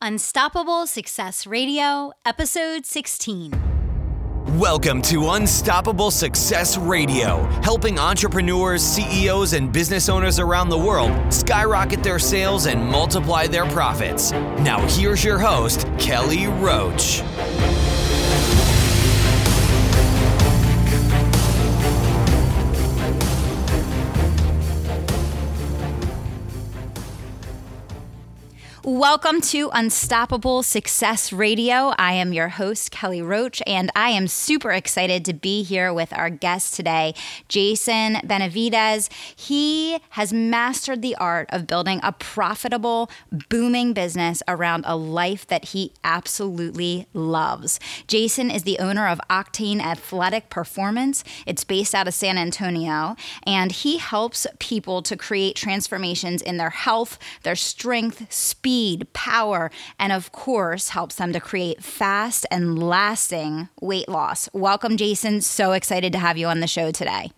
Unstoppable Success Radio, Episode 16. Welcome to Unstoppable Success Radio, helping entrepreneurs, CEOs, and business owners around the world skyrocket their sales and multiply their profits. Now, here's your host, Kelly Roach. Welcome to Unstoppable Success Radio. I am your host, Kelly Roach, and I am super excited to be here with our guest today, Jason Benavides. He has mastered the art of building a profitable, booming business around a life that he absolutely loves. Jason is the owner of Octane Athletic Performance. It's based out of San Antonio, and he helps people to create transformations in their health, their strength, speed, speed, power, and of course, helps them to create fast and lasting weight loss. Welcome, Jason. So excited to have you on the show today.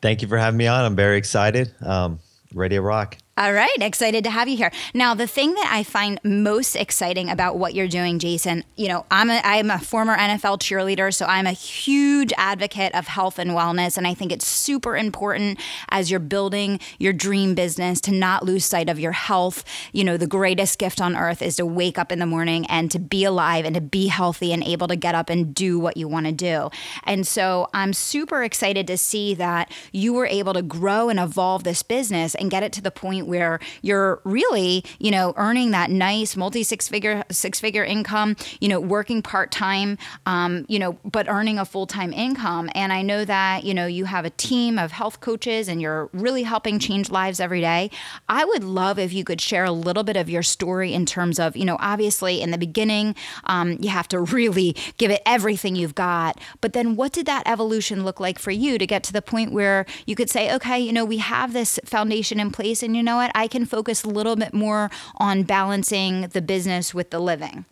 Thank you for having me on. I'm very excited. Um, ready to rock. All right, excited to have you here. Now, the thing that I find most exciting about what you're doing, Jason, you know, I'm a, I'm a former NFL cheerleader, so I'm a huge advocate of health and wellness. And I think it's super important as you're building your dream business to not lose sight of your health. You know, the greatest gift on earth is to wake up in the morning and to be alive and to be healthy and able to get up and do what you want to do. And so I'm super excited to see that you were able to grow and evolve this business and get it to the point where you're really, you know, earning that nice multi six figure six figure income, you know, working part time, um, you know, but earning a full time income. And I know that you know you have a team of health coaches and you're really helping change lives every day. I would love if you could share a little bit of your story in terms of, you know, obviously in the beginning, um, you have to really give it everything you've got. But then what did that evolution look like for you to get to the point where you could say, okay, you know, we have this foundation in place and you know what? I can focus a little bit more on balancing the business with the living.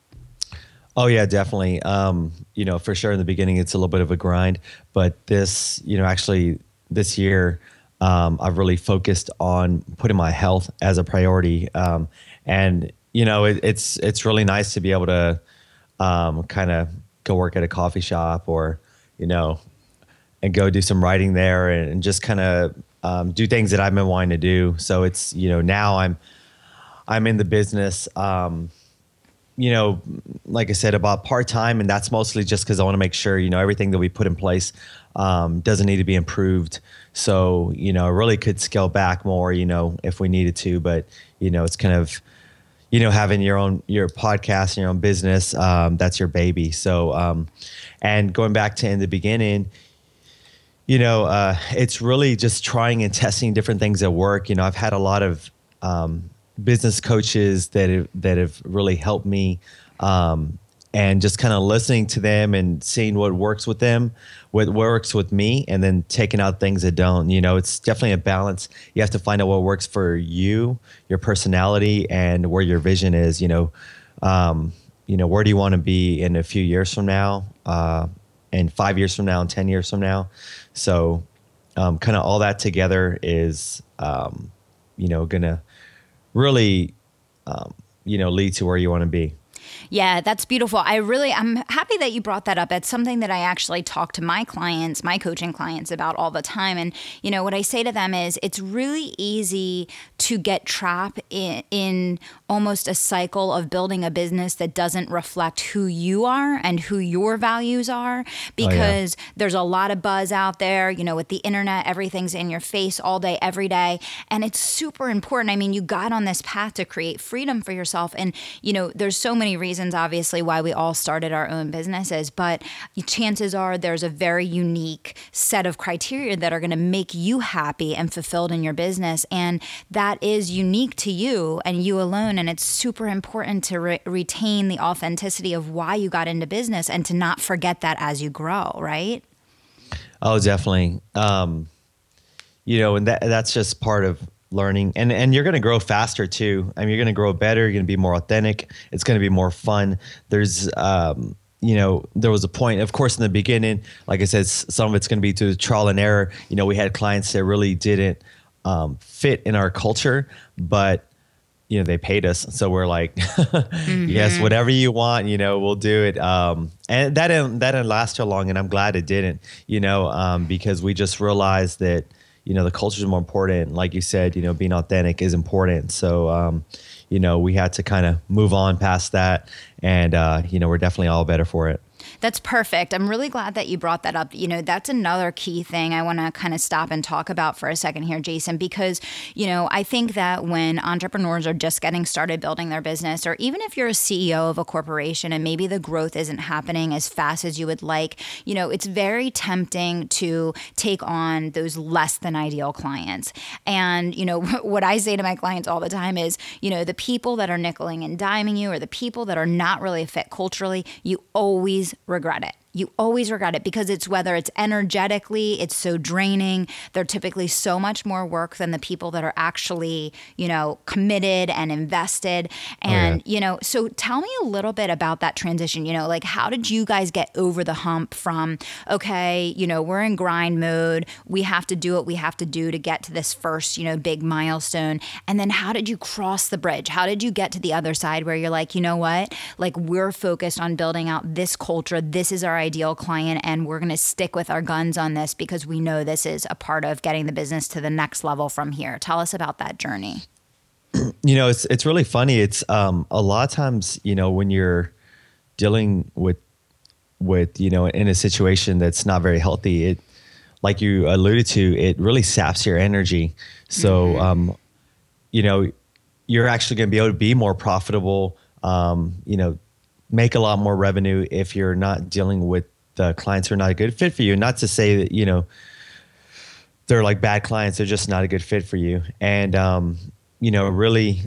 Oh yeah, definitely. Um, you know, for sure in the beginning it's a little bit of a grind, but this, you know, actually this year um, I've really focused on putting my health as a priority, um, and you know, it, it's it's really nice to be able to um, kind of go work at a coffee shop or you know, and go do some writing there and, and just kind of um, do things that I've been wanting to do. So it's you know now I'm I'm in the business. Um, you know, like I said, about part time, and that's mostly just because I want to make sure you know everything that we put in place um, doesn't need to be improved. So you know, I really could scale back more, you know, if we needed to. But you know, it's kind of you know having your own your podcast and your own business um, that's your baby. So um, and going back to in the beginning, you know, uh, it's really just trying and testing different things at work. You know, I've had a lot of um, business coaches that have, that have really helped me, um, and just kind of listening to them and seeing what works with them, what works with me, and then taking out things that don't. You know, it's definitely a balance. You have to find out what works for you, your personality, and where your vision is. You know, um, you know, where do you want to be in a few years from now? Uh, and five years from now and 10 years from now. So, um, kind of all that together is, um, you know, going to really, um, you know, lead to where you want to be. Yeah, that's beautiful. I really, I'm happy that you brought that up. It's something that I actually talk to my clients, my coaching clients about all the time. And, you know, what I say to them is it's really easy to get trapped in, in almost a cycle of building a business that doesn't reflect who you are and who your values are because oh, yeah. there's a lot of buzz out there, you know, with the internet, everything's in your face all day, every day. And it's super important. I mean, you got on this path to create freedom for yourself. And, you know, there's so many reasons reasons, obviously, why we all started our own businesses, but chances are there's a very unique set of criteria that are going to make you happy and fulfilled in your business. And that is unique to you and you alone. And it's super important to re- retain the authenticity of why you got into business and to not forget that as you grow, right? Oh, definitely. Um, you know, and that that's just part of learning. And and you're going to grow faster too. I mean you're going to grow better you're going to be more authentic it's going to be more fun. There's um you know there was a point of course in the beginning like i said some of it's going to be through trial and error. You know we had clients that really didn't um, fit in our culture but you know they paid us. So we're like mm-hmm. yes whatever you want you know we'll do it. Um, and that didn't that didn't last too long and i'm glad it didn't you know um, because we just realized that you know the culture is more important. Like you said you know being authentic is important. So um, you know we had to kind of move on past that. And uh, you know we're definitely all better for it that's perfect. I'm really glad that you brought that up. You know, that's another key thing I want to kind of stop and talk about for a second here, Jason, because, you know, I think that when entrepreneurs are just getting started building their business, or even if you're a CEO of a corporation and maybe the growth isn't happening as fast as you would like, you know, it's very tempting to take on those less than ideal clients. And, you know, what I say to my clients all the time is, you know, the people that are nickeling and diming you or the people that are not really fit culturally, you always regret it you always regret it because it's whether it's energetically, it's so draining. They're typically so much more work than the people that are actually, you know, committed and invested. And, oh, yeah. you know, so tell me a little bit about that transition. You know, like how did you guys get over the hump from, okay, you know, we're in grind mode, we have to do what we have to do to get to this first, you know, big milestone. And then how did you cross the bridge? How did you get to the other side where you're like, you know what? Like we're focused on building out this culture. This is our ideal client and we're going to stick with our guns on this because we know this is a part of getting the business to the next level from here. Tell us about that journey. You know, it's it's really funny. It's um, a lot of times, you know, when you're dealing with with you know in a situation that's not very healthy, it like you alluded to, it really saps your energy. So, mm-hmm. um, you know, you're actually going to be able to be more profitable. Um, you know, make a lot more revenue if you're not dealing with the clients who are not a good fit for you. Not to say that, you know, they're like bad clients, they're just not a good fit for you. And, um, you know, really,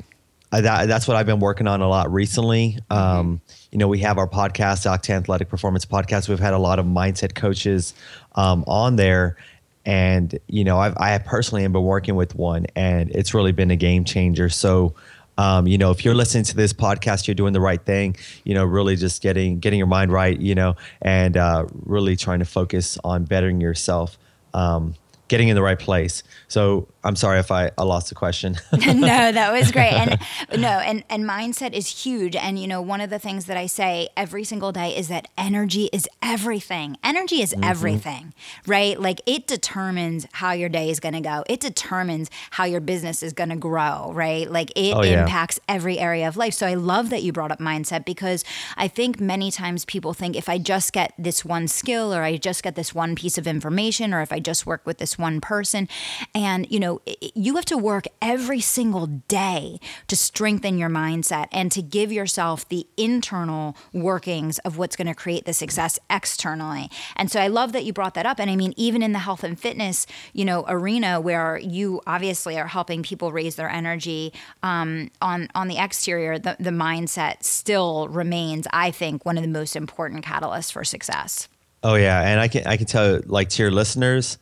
that, that's what I've been working on a lot recently. Mm-hmm. Um, you know, we have our podcast, Octane Athletic Performance Podcast. We've had a lot of mindset coaches um, on there. And, you know, I've, I personally have been working with one and it's really been a game changer. So, um, you know, if you're listening to this podcast, you're doing the right thing. You know, really just getting getting your mind right. You know, and uh, really trying to focus on bettering yourself. Um, getting in the right place. So I'm sorry if I, I lost the question. no, that was great. And no, and, and mindset is huge. And you know, one of the things that I say every single day is that energy is everything. Energy is mm-hmm. everything, right? Like it determines how your day is going to go. It determines how your business is going to grow, right? Like it oh, yeah. impacts every area of life. So I love that you brought up mindset because I think many times people think if I just get this one skill or I just get this one piece of information or if I just work with this one person. And, you know, you have to work every single day to strengthen your mindset and to give yourself the internal workings of what's going to create the success externally. And so I love that you brought that up. And I mean, even in the health and fitness, you know, arena where you obviously are helping people raise their energy um, on on the exterior, the, the mindset still remains, I think, one of the most important catalysts for success. Oh yeah, and I can I can tell like to your listeners,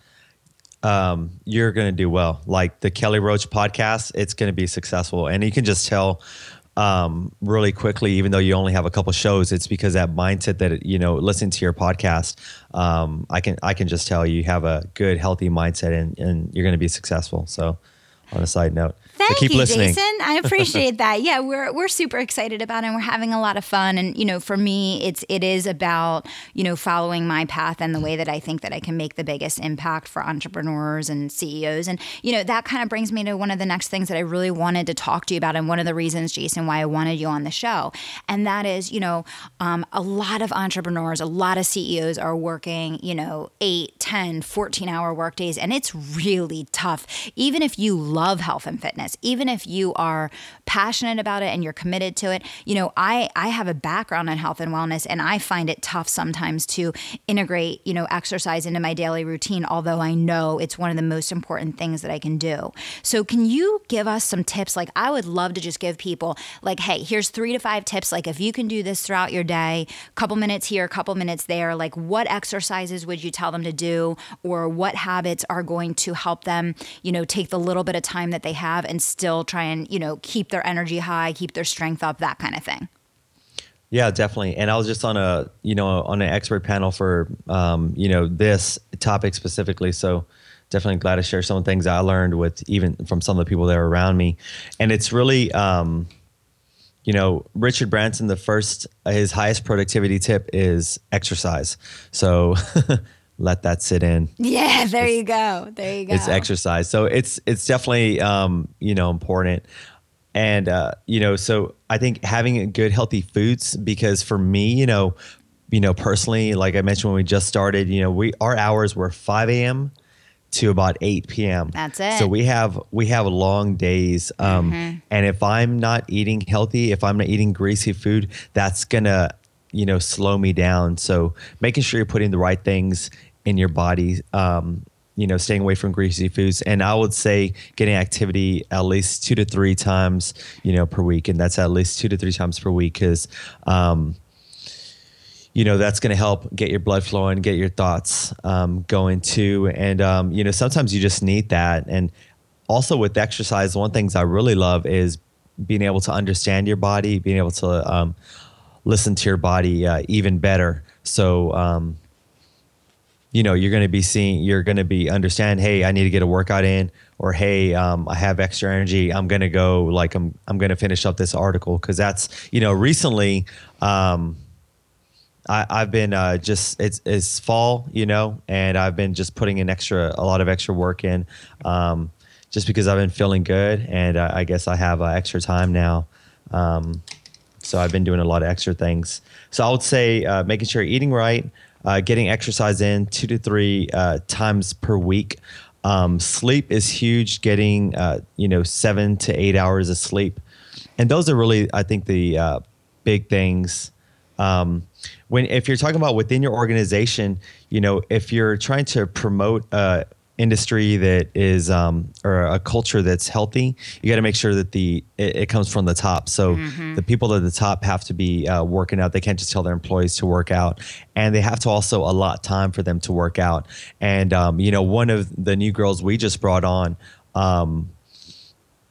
um, you're going to do well. Like the Kelly Roach podcast, it's going to be successful, and you can just tell um, really quickly, even though you only have a couple shows, it's because that mindset that you know, listen to your podcast. Um, I can I can just tell you have a good, healthy mindset, and, and you're going to be successful. So, on a side note, Thank so keep you, listening. Jason. I appreciate that. Yeah, we're we're super excited about it and we're having a lot of fun. And you know, for me, it's it is about, you know, following my path and the way that I think that I can make the biggest impact for entrepreneurs and CEOs. And, you know, that kind of brings me to one of the next things that I really wanted to talk to you about and one of the reasons, Jason, why I wanted you on the show. And that is, you know, um, a lot of entrepreneurs, a lot of CEOs are working, you know, 8, 10, 14 hour workdays and it's really tough. Even if you love health and fitness business, even if you are passionate about it and you're committed to it. You know, I I have a background in health and wellness and I find it tough sometimes to integrate, you know, exercise into my daily routine, although I know it's one of the most important things that I can do. So can you give us some tips? Like I would love to just give people like, hey, here's 3 to 5 tips like if you can do this throughout your day, a couple minutes here, a couple minutes there, like what exercises would you tell them to do or what habits are going to help them, you know, take the little bit of time that they have and still try and, you know, keep their energy high, keep their strength up, that kind of thing. Yeah, definitely. And I was just on a, you know, on an expert panel for, um, you know, this topic specifically. So definitely glad to share some of the things I learned with even from some of the people that are around me. And it's really, um, you know, Richard Branson, the first, his highest productivity tip is exercise. So let that sit in. Yeah, there it's, you go. There you go. It's exercise. So it's, it's definitely, um, you know, important. And, uh, you know, so I think having good, healthy foods, because for me, you know, you know, personally, like I mentioned when we just started, you know, we, our hours were 5 a.m to about 8 p.m. That's it. So we have we have long days. Um, mm-hmm. And if I'm not eating healthy, if I'm not eating greasy food, that's gonna you know slow me down. So making sure you're putting the right things in your body. Um, you know, staying away from greasy foods, and I would say getting activity at least two to three times, you know, per week, and that's at least two to three times per week, because um, you know that's going to help get your blood flowing get your thoughts um, going too. And um, you know sometimes you just need that. And also with exercise one things i really love is being able to understand your body being able to um, listen to your body uh, even better. So um, you know you're going to be seeing you're going to be understand hey i need to get a workout in or hey um, i have extra energy i'm going to go like i'm i'm going to finish up this article because that's you know recently um, I, have been uh, just it's it's fall, you know, and I've been just putting in extra a lot of extra work in, um, just because I've been feeling good, and uh, I guess I have uh, extra time now. Um, so I've been doing a lot of extra things. So I would say uh, making sure you're eating right, uh, getting exercise in two to three uh, times per week. Um, sleep is huge. Getting you know seven to eight hours of sleep, and those are really I think the big things. Um, when if you're talking about within your organization, you know, if you're trying to promote a industry that is um, or a culture that's healthy, you got to make sure that the it, it, comes from the top. So mm-hmm. the people at the top have to be uh, working out. They can't just tell their employees to work out, and they have to also allot time for them to work out. And um, you know, one of the new girls we just brought on. Um,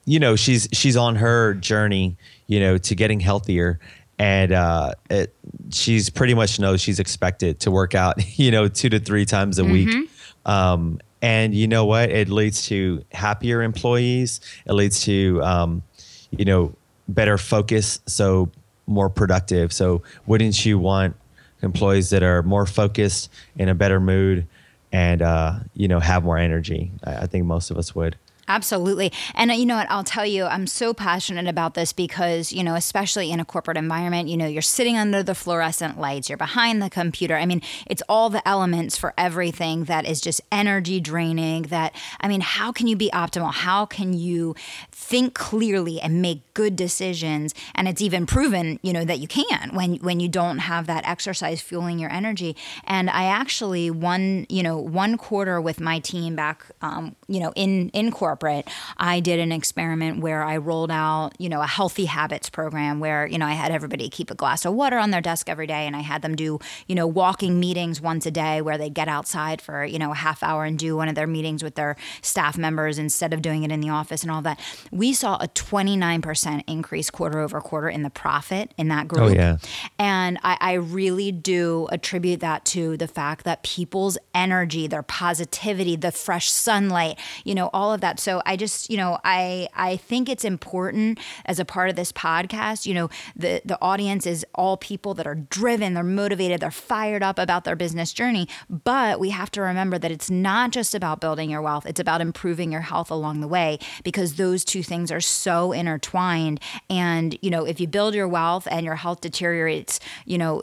you know she's she's on her journey you know to getting healthier and uh, it, she's pretty much knows she's expected to work out, you know, two to three times a mm-hmm. week. Um, and you know what? It leads to happier employees. It leads to, um, you know, better focus, so more productive. So, wouldn't you want employees that are more focused, in a better mood, and uh, you know, have more energy? I, I think most of us would. Absolutely. And uh, you know what? I'll tell you, I'm so passionate about this because, you know, especially in a corporate environment, you know, you're sitting under the fluorescent lights, you're behind the computer. I mean, it's all the elements for everything that is just energy draining. That, I mean, how can you be optimal? How can you think clearly and make good decisions? And it's even proven, you know, that you can when, when you don't have that exercise fueling your energy. And I actually, one, you know, one quarter with my team back, um, you know, in, in corporate corporate, I did an experiment where I rolled out, you know, a healthy habits program where, you know, I had everybody keep a glass of water on their desk every day and I had them do, you know, walking meetings once a day where they get outside for, you know, a half hour and do one of their meetings with their staff members instead of doing it in the office and all that. We saw a 29% increase quarter over quarter in the profit in that oh, group. Oh, yeah. And I, I really do attribute that to the fact that people's energy, their positivity, the fresh sunlight, you know, all of that. So so I just, you know, I I think it's important as a part of this podcast, you know, the the audience is all people that are driven, they're motivated, they're fired up about their business journey, but we have to remember that it's not just about building your wealth, it's about improving your health along the way because those two things are so intertwined and, you know, if you build your wealth and your health deteriorates, you know,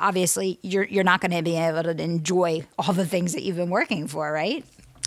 obviously you're you're not going to be able to enjoy all the things that you've been working for, right?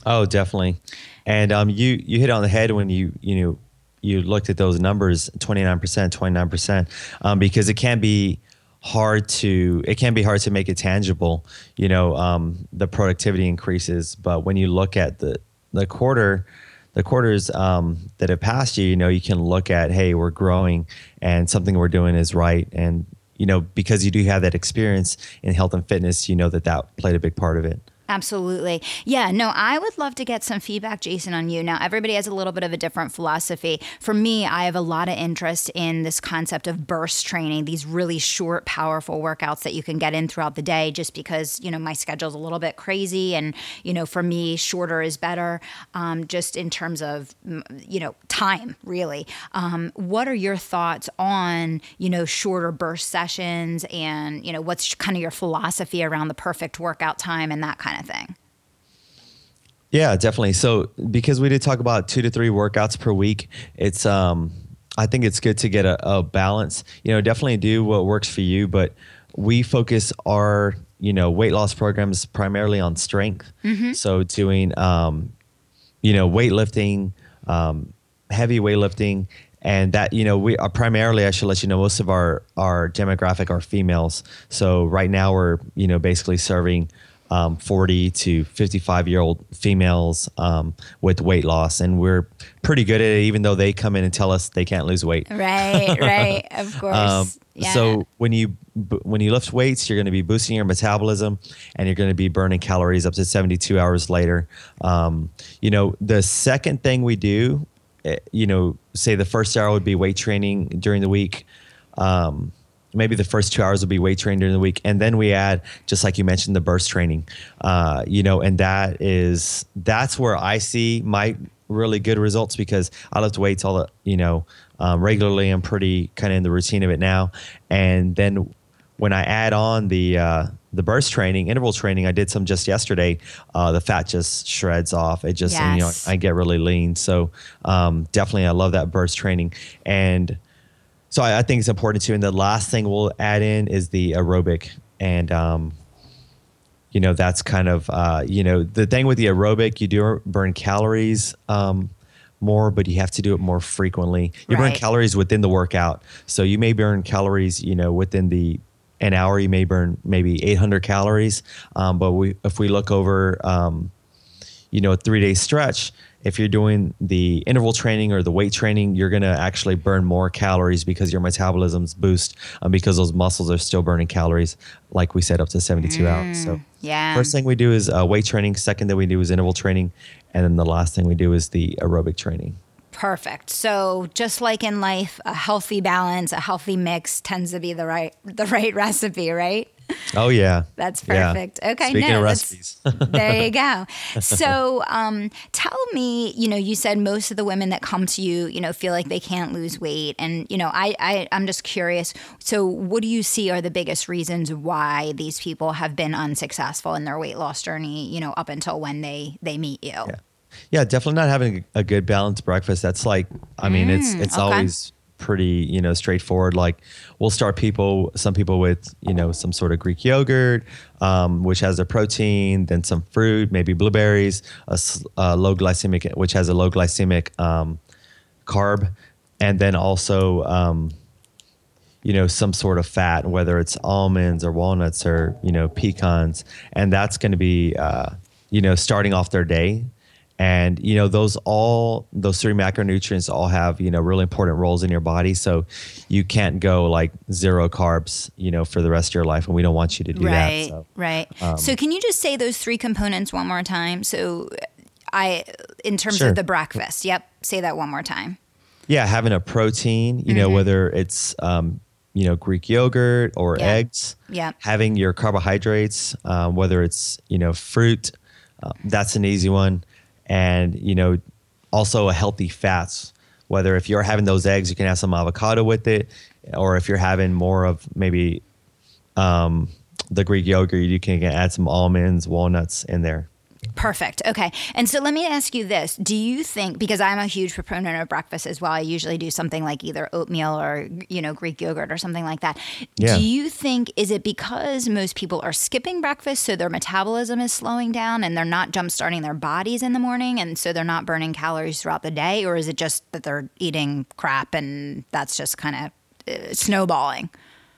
Oh, definitely. And um, you you hit on the head when you you know you looked at those numbers 29% 29% um, because it can be hard to it can be hard to make it tangible you know um, the productivity increases. But when you look at the the quarter the quarters um, that have passed you you know you can look at hey we're growing and something we're doing is right. And you know because you do have that experience in health and fitness you know that that played a big part of it Absolutely. Yeah, no, I would love to get some feedback, Jason, on you. Now, everybody has a little bit of a different philosophy. For me, I have a lot of interest in this concept of burst training, these really short, powerful workouts that you can get in throughout the day just because, you know, my schedule's a little bit crazy. And, you know, for me, shorter is better um, just in terms of, you know, time, really. Um, what are your thoughts on, you know, shorter burst sessions and, you know, what's kind of your philosophy around the perfect workout time and that kind of kind of thing. Yeah, definitely. So because we did talk about two to three workouts per week, it's um I think it's good to get a, a balance. You know, definitely do what works for you, but we focus our you know weight loss programs primarily on strength. Mm-hmm. So doing um, you know weightlifting, um, heavy weightlifting, and that you know we are primarily I should let you know most of our our demographic are females. So right now we're you know basically serving um, 40 to 55 year old females um, with weight loss, and we're pretty good at it, even though they come in and tell us they can't lose weight. Right, right, of um, course. Um, yeah. So when you when you lift weights, you're going to be boosting your metabolism, and you're going to be burning calories up to 72 hours later. Um, you know, the second thing we do, eh, you know, say the first hour would be weight training during the week. Maybe the first two hours will be weight training during the week. And then we add just like you mentioned the burst training. Uh, you know and that is that's where i see my really good results because i lift weights all the you know um, regularly. I'm pretty kind of in the routine of it now. And then when i add on the uh, the burst training interval training i did some just yesterday uh, the fat just shreds off. It just yes. you know i get really lean. So um, definitely i love that burst training. And so I, I, think it's important too. And the last thing we'll add in is the aerobic, and um, you know that's kind of uh, you know the thing with the aerobic, you do burn calories um, more, but you have to do it more frequently. You right. burn calories within the workout, so you may burn calories, you know, within the an hour you may burn maybe 800 calories, um, but we if we look over, um, you know, a three day stretch if you're doing the interval training or the weight training, you're going to actually burn more calories because your metabolism's boost um, because those muscles are still burning calories, like we said, up to 72 mm, hours. So, yeah. First thing we do is uh, weight training. Second thing we do is interval training. And then the last thing we do is the aerobic training. Perfect. So just like in life, a healthy balance, a healthy mix tends to be the right the right recipe, right? Oh yeah, that's perfect. Yeah. Okay, Speaking no, of recipes, there you go. So, um, tell me, you know, you said most of the women that come to you, you know, feel like they can't lose weight, and you know, I, I I'm just curious. So, what do you see are the biggest reasons why these people have been unsuccessful in their weight loss journey? You know, up until when they they meet you. Yeah. Yeah, definitely not having a good balanced breakfast. That's like, I mean, mm, it's it's okay. always pretty you know straightforward. Like we'll start people some people with you know some sort of greek yogurt um, which has a protein then some fruit maybe blueberries a, a low glycemic which has a low glycemic um, carb and then also um, you know some sort of fat whether it's almonds or walnuts or you know pecans. And that's going to be uh, you know starting off their day and you know those all those three macronutrients all have you know really important roles in your body. So you can't go like zero carbs you know for the rest of your life and we don't want you to do right, that so, right. um, so can you just say those three components one more time? So i in terms sure. of the breakfast yep say that one more time. Yeah having a protein you mm-hmm. know whether it's um, you know greek yogurt or eggs yeah having your carbohydrates um, whether it's you know fruit uh, that's an easy one and you know also a healthy fats. Whether if you're having those eggs you can have some avocado with it or if you're having more of maybe um, the greek yogurt you can add some almonds walnuts in there Perfect. Okay. And so let me ask you this. Do you think because I'm a huge proponent of breakfast as well, I usually do something like either oatmeal or, you know, Greek yogurt or something like that. Yeah. Do you think is it because most people are skipping breakfast so their metabolism is slowing down and they're not jump starting their bodies in the morning and so they're not burning calories throughout the day or is it just that they're eating crap and that's just kind of uh, snowballing?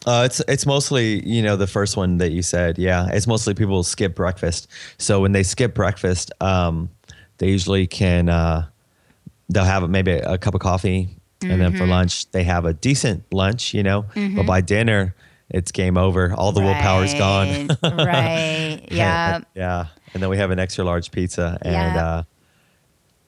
Uh, it's it's mostly you know the first one that you said. Yeah, it's mostly people skip breakfast. So when they skip breakfast, um, they usually can uh, they'll have maybe a cup of coffee, mm-hmm. and then for mm-hmm. lunch they have a decent lunch. You know, mm-hmm. but by dinner it's game over. All the willpower's gone. right. Yeah. yeah. And then we have an extra large pizza, and Yeah. uh,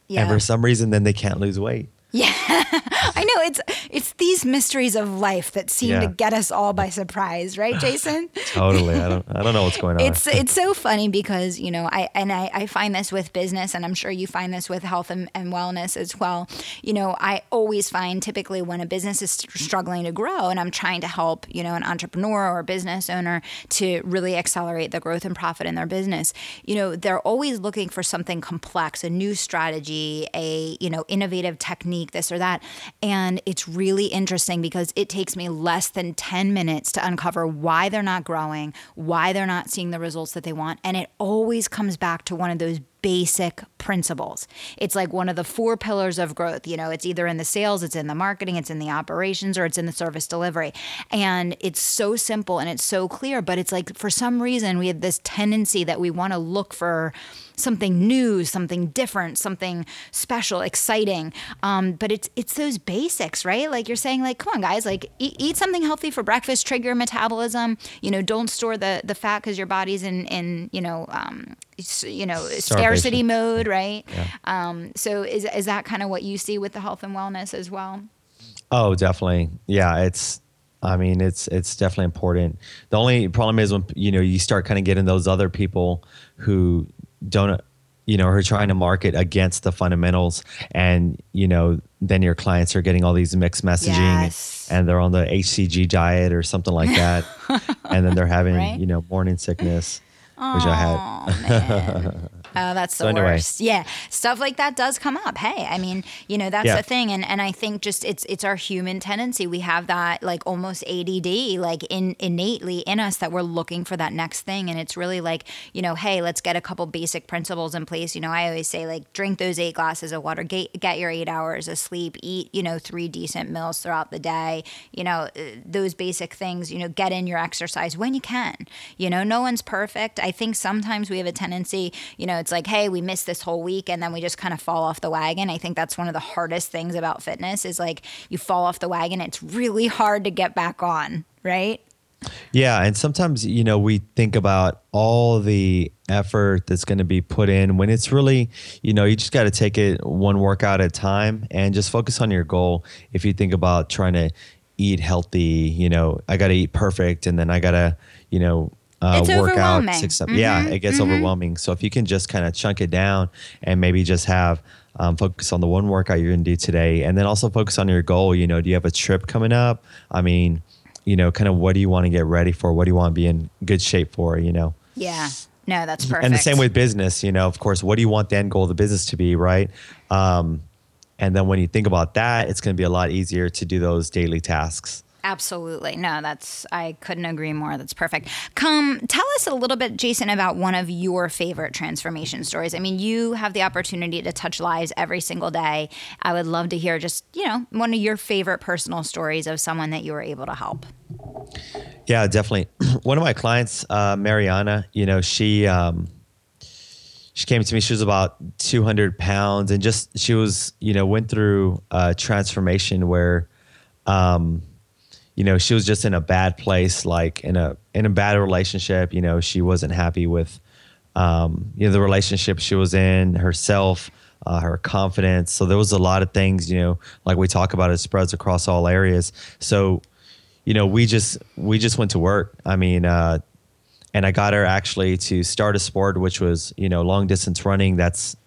Yeah. and for some reason, then they can't lose weight. Yeah, I know it's it's these mysteries of life that seem to get us all by surprise, right, Jason? Totally. I don't. I don't know what's going on. it's it's so funny because you know I and I, I find this with business and I'm sure you find this with health and, and wellness as well. You know I always find typically when a business is struggling to grow and I'm trying to help you know an entrepreneur or a business owner to really accelerate the growth and profit in their business. You know they're always looking for something complex, a new strategy, a you know innovative technique, this or that, and it's really interesting because it takes me less than 10 minutes to uncover why they're not growing, why they're not seeing the results that they want. And it always comes back to one of those basic principles. It's like one of the four pillars of growth. You know, it's either in the sales, it's in the marketing, it's in the operations, or it's in the service delivery. And it's so simple and it's so clear, but it's like for some reason we have this tendency that we want to look for something new, something different, something special, exciting. Um, but it's it's those basics, right? Like you're saying, like, come on, guys, like eat, eat something healthy for breakfast, trigger metabolism. You know, don't store the the fat because your body's in in you know um, you know scarcity mode, right? Um, so is is that kind of what you see with the health and wellness as well? Oh, definitely. Yeah, it's. I mean, it's it's definitely important. The only problem is when you know you start kind of getting those other people who don't, you know, are trying to market against the fundamentals, and you know, then your clients are getting all these mixed messaging, Yes. and they're on the HCG diet or something like that, and then they're having Right? you know morning sickness, which I had. Oh. That's the So anyway. worst. Yeah, stuff like that does come up. Hey, I mean, you know, that's Yeah. the thing, and and I think just it's it's our human tendency. We have that like almost ADD, like in innately in us that we're looking for that next thing, and it's really like you know, hey, let's get a couple basic principles in place. You know, I always say like drink those eight glasses of water, get get your eight hours of sleep, eat you know three decent meals throughout the day. You know, uh, those basic things. You know, get in your exercise when you can. You know, no one's perfect. I think sometimes we have a tendency, you know, it's like, hey, we missed this whole week and then we just kind of fall off the wagon. I think that's one of the hardest things about fitness is like you fall off the wagon. It's really hard to get back on, right? Yeah, and sometimes you know we think about all the effort that's going to be put in when it's really you know you just got to take it one workout at a time and just focus on your goal. If you think about trying to eat healthy, you know I got to eat perfect, and then I got to you know. Uh, It's work out overwhelming. six, seven, yeah, it gets overwhelming. So if you can just kind of chunk it down and maybe just have um, focus on the one workout you're going to do today, and then also focus on your goal. You know, do you have a trip coming up? I mean, you know, kind of what do you want to get ready for? What do you want to be in good shape for? You know, Yeah. No, that's perfect. and the same with business. You know, of course, what do you want the end goal of the business to be, right? Um, and then when you think about that, it's going to be a lot easier to do those daily tasks. Absolutely. No, that's, I couldn't agree more. That's perfect. Come, tell us a little bit, Jason, about one of your favorite transformation stories. I mean, you have the opportunity to touch lives every single day. I would love to hear just, you know, one of your favorite personal stories of someone that you were able to help. Yeah, definitely. One of my clients, uh, Mariana, you know, she um, she came to me. She was about 200 pounds, and just she was, you know, went through a transformation where, um, you know, she was just in a bad place, like in a in a bad relationship. You know, she wasn't happy with, um, you know, the relationship she was in, herself, uh, her confidence. So there was a lot of things, you know, like we talk about, it spreads across all areas. So you know, we just we just went to work. I mean, uh, and I got her actually to start a sport, which was you know long distance running. That's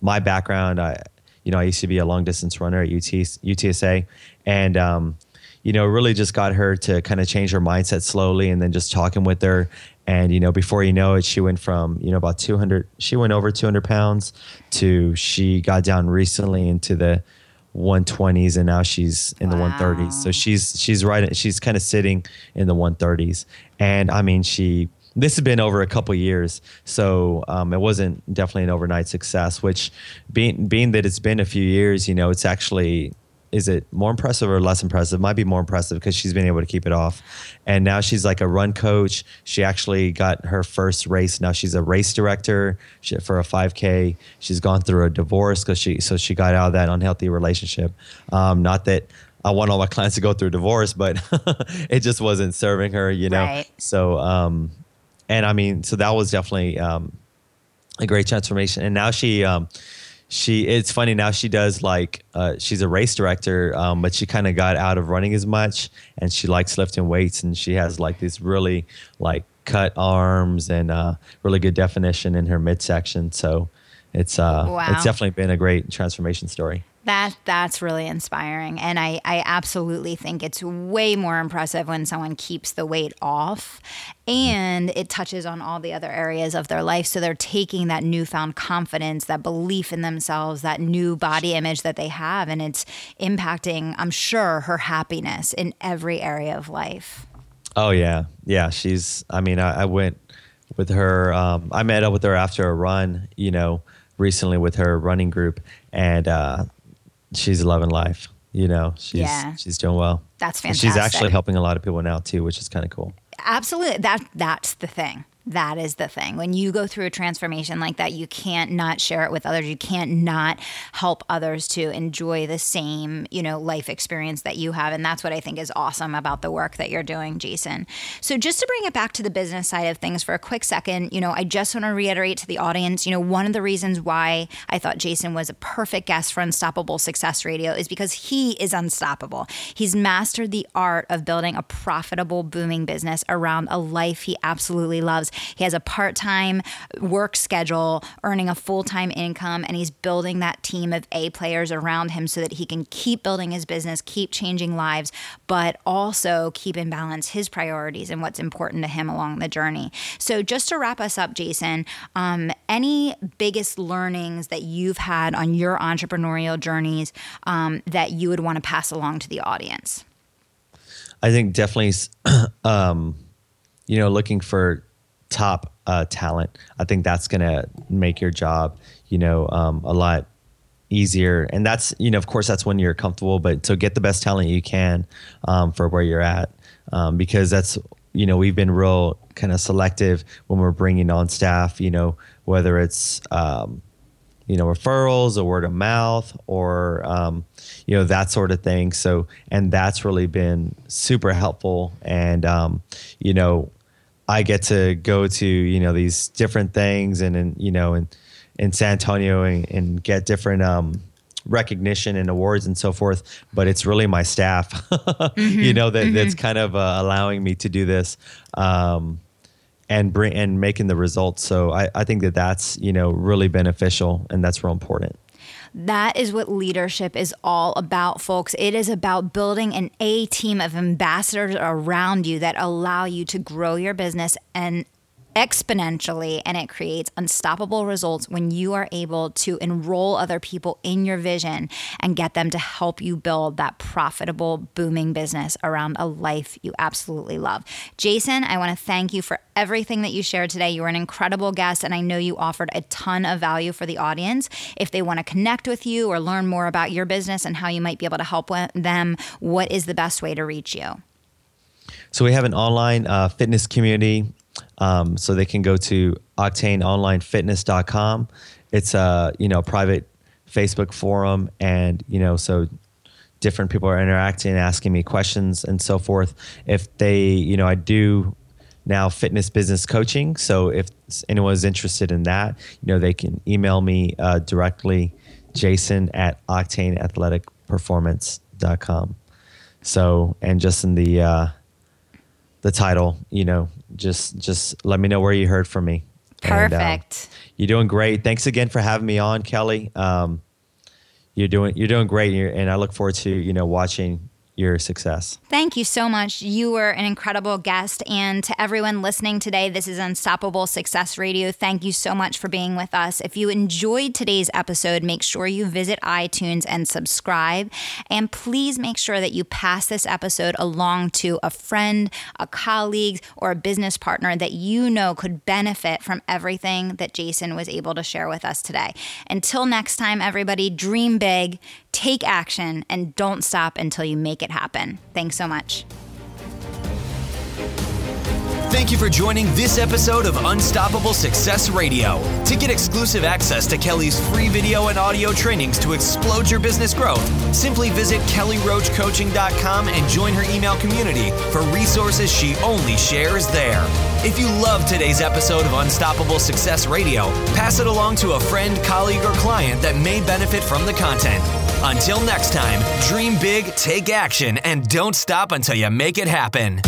my background. I you know I used to be a long distance runner at UT, UTSA, and um, you know really just got her to kind of change her mindset slowly, and then just talking with her. And you know, before you know it, she went from you know about 200. She went over 200 pounds to she got down recently into the 120s and now she's in the 130s so she's she's right she's kind of sitting in the 130s and i mean she this has been over a couple years so um, it wasn't definitely an overnight success which being being that it's been a few years you know it's actually is it more impressive or less impressive might be more impressive because she's been able to keep it off and now she's like a run coach she actually got her first race now she's a race director for a 5k she's gone through a divorce because she so she got out of that unhealthy relationship um, not that I want all my clients to go through divorce, but it just wasn't serving her, you know. Right. So, um, and I mean, so that was definitely um, a great transformation. And now she, um, she, it's funny now she does like uh, she's a race director, um, but she kind of got out of running as much, and she likes lifting weights, and she has like these really like cut arms and uh, really good definition in her midsection. So it's uh, Wow. it's definitely been a great transformation story. That that's really inspiring, and I I absolutely think it's way more impressive when someone keeps the weight off, and it touches on all the other areas of their life. So they're taking that newfound confidence, that belief in themselves, that new body image that they have, and it's impacting, I'm sure, her happiness in every area of life. Oh yeah, yeah. She's. I mean, I, I went with her. Um, I met up with her after a run. You know, recently with her running group, and uh, she's loving life. You know, she's Yeah. she's doing well. That's And She's actually helping a lot of people now too, which is kind of cool. Absolutely. That that's the thing. That is the thing. When you go through a transformation like that, you can't not share it with others. You can't not help others to enjoy the same, you know, life experience that you have. And that's what I think is awesome about the work that you're doing, Jason. So just to bring it back to the business side of things for a quick second, you know, I just want to reiterate to the audience, you know, one of the reasons why I thought Jason was a perfect guest for Unstoppable Success Radio is because he is unstoppable. He's mastered the art of building a profitable, booming business around a life he absolutely loves. He has a part time work schedule, earning a full time income, and he's building that team of A players around him so that he can keep building his business, keep changing lives, but also keep in balance his priorities and what's important to him along the journey. So, just to wrap us up, Jason, um, any biggest learnings that you've had on your entrepreneurial journeys um, that you would want to pass along to the audience? I think definitely, um, you know, looking for top uh, talent. I think that's going to make your job, you know, um, a lot easier. And that's, you know, of course, that's when you're comfortable. But so get the best talent you can um, for where you're at, um, because that's, you know, we've been real kind of selective when we're bringing on staff. You know, whether it's um, you know referrals or word of mouth or um, you know that sort of thing so and that's really been super helpful and um, you know i get to go to you know these different things and and you know in, in san antonio and, and get different um, recognition and awards and so forth but it's really my staff you know that that's kind of uh, allowing me to do this um, and bring and making the results. So I, I think that that's you know really beneficial and that's real important. That is what leadership is all about, folks. It is about building an A team of ambassadors around you that allow you to grow your business and exponentially and it creates unstoppable results when you are able to enroll other people in your vision and get them to help you build that profitable booming business around a life you absolutely love. Jason, I want to thank you for everything that you shared today. You were an incredible guest and I know you offered a ton of value for the audience. If they want to connect with you or learn more about your business and how you might be able to help them, what is the best way to reach you? So we have an online uh, fitness community. Um, so they can go to octaneonlinefitness.com. It's a you know private Facebook forum, and you know so different people are interacting, asking me questions, and so forth. If they you know I do now fitness business coaching. So if anyone is interested in that, you know they can email me uh, directly, Jason at octaneathleticperformance.com. So and just in the uh, the title, you know, just just let me know where you heard from me. And, um, Perfect. you're doing great. Thanks again for having me on, Kelly. Um, you're doing you're doing great, You're- and I look forward to you know watching your success. Thank you so much. You were an incredible guest. And to everyone listening today, this is Unstoppable Success Radio. Thank you so much for being with us. If you enjoyed today's episode, make sure you visit iTunes and subscribe. And please make sure that you pass this episode along to a friend, a colleague, or a business partner that you know could benefit from everything that Jason was able to share with us today. Until next time, everybody, dream big, take action, and don't stop until you make it happen. Thanks so much. Thank you for joining this episode of Unstoppable Success Radio. To get exclusive access to Kelly's free video and audio trainings to explode your business growth, simply visit kellyroachcoaching.com and join her email community for resources she only shares there. If you love today's episode of Unstoppable Success Radio, pass it along to a friend, colleague, or client that may benefit from the content. Until next time, dream big, take action, and don't stop until you make it happen.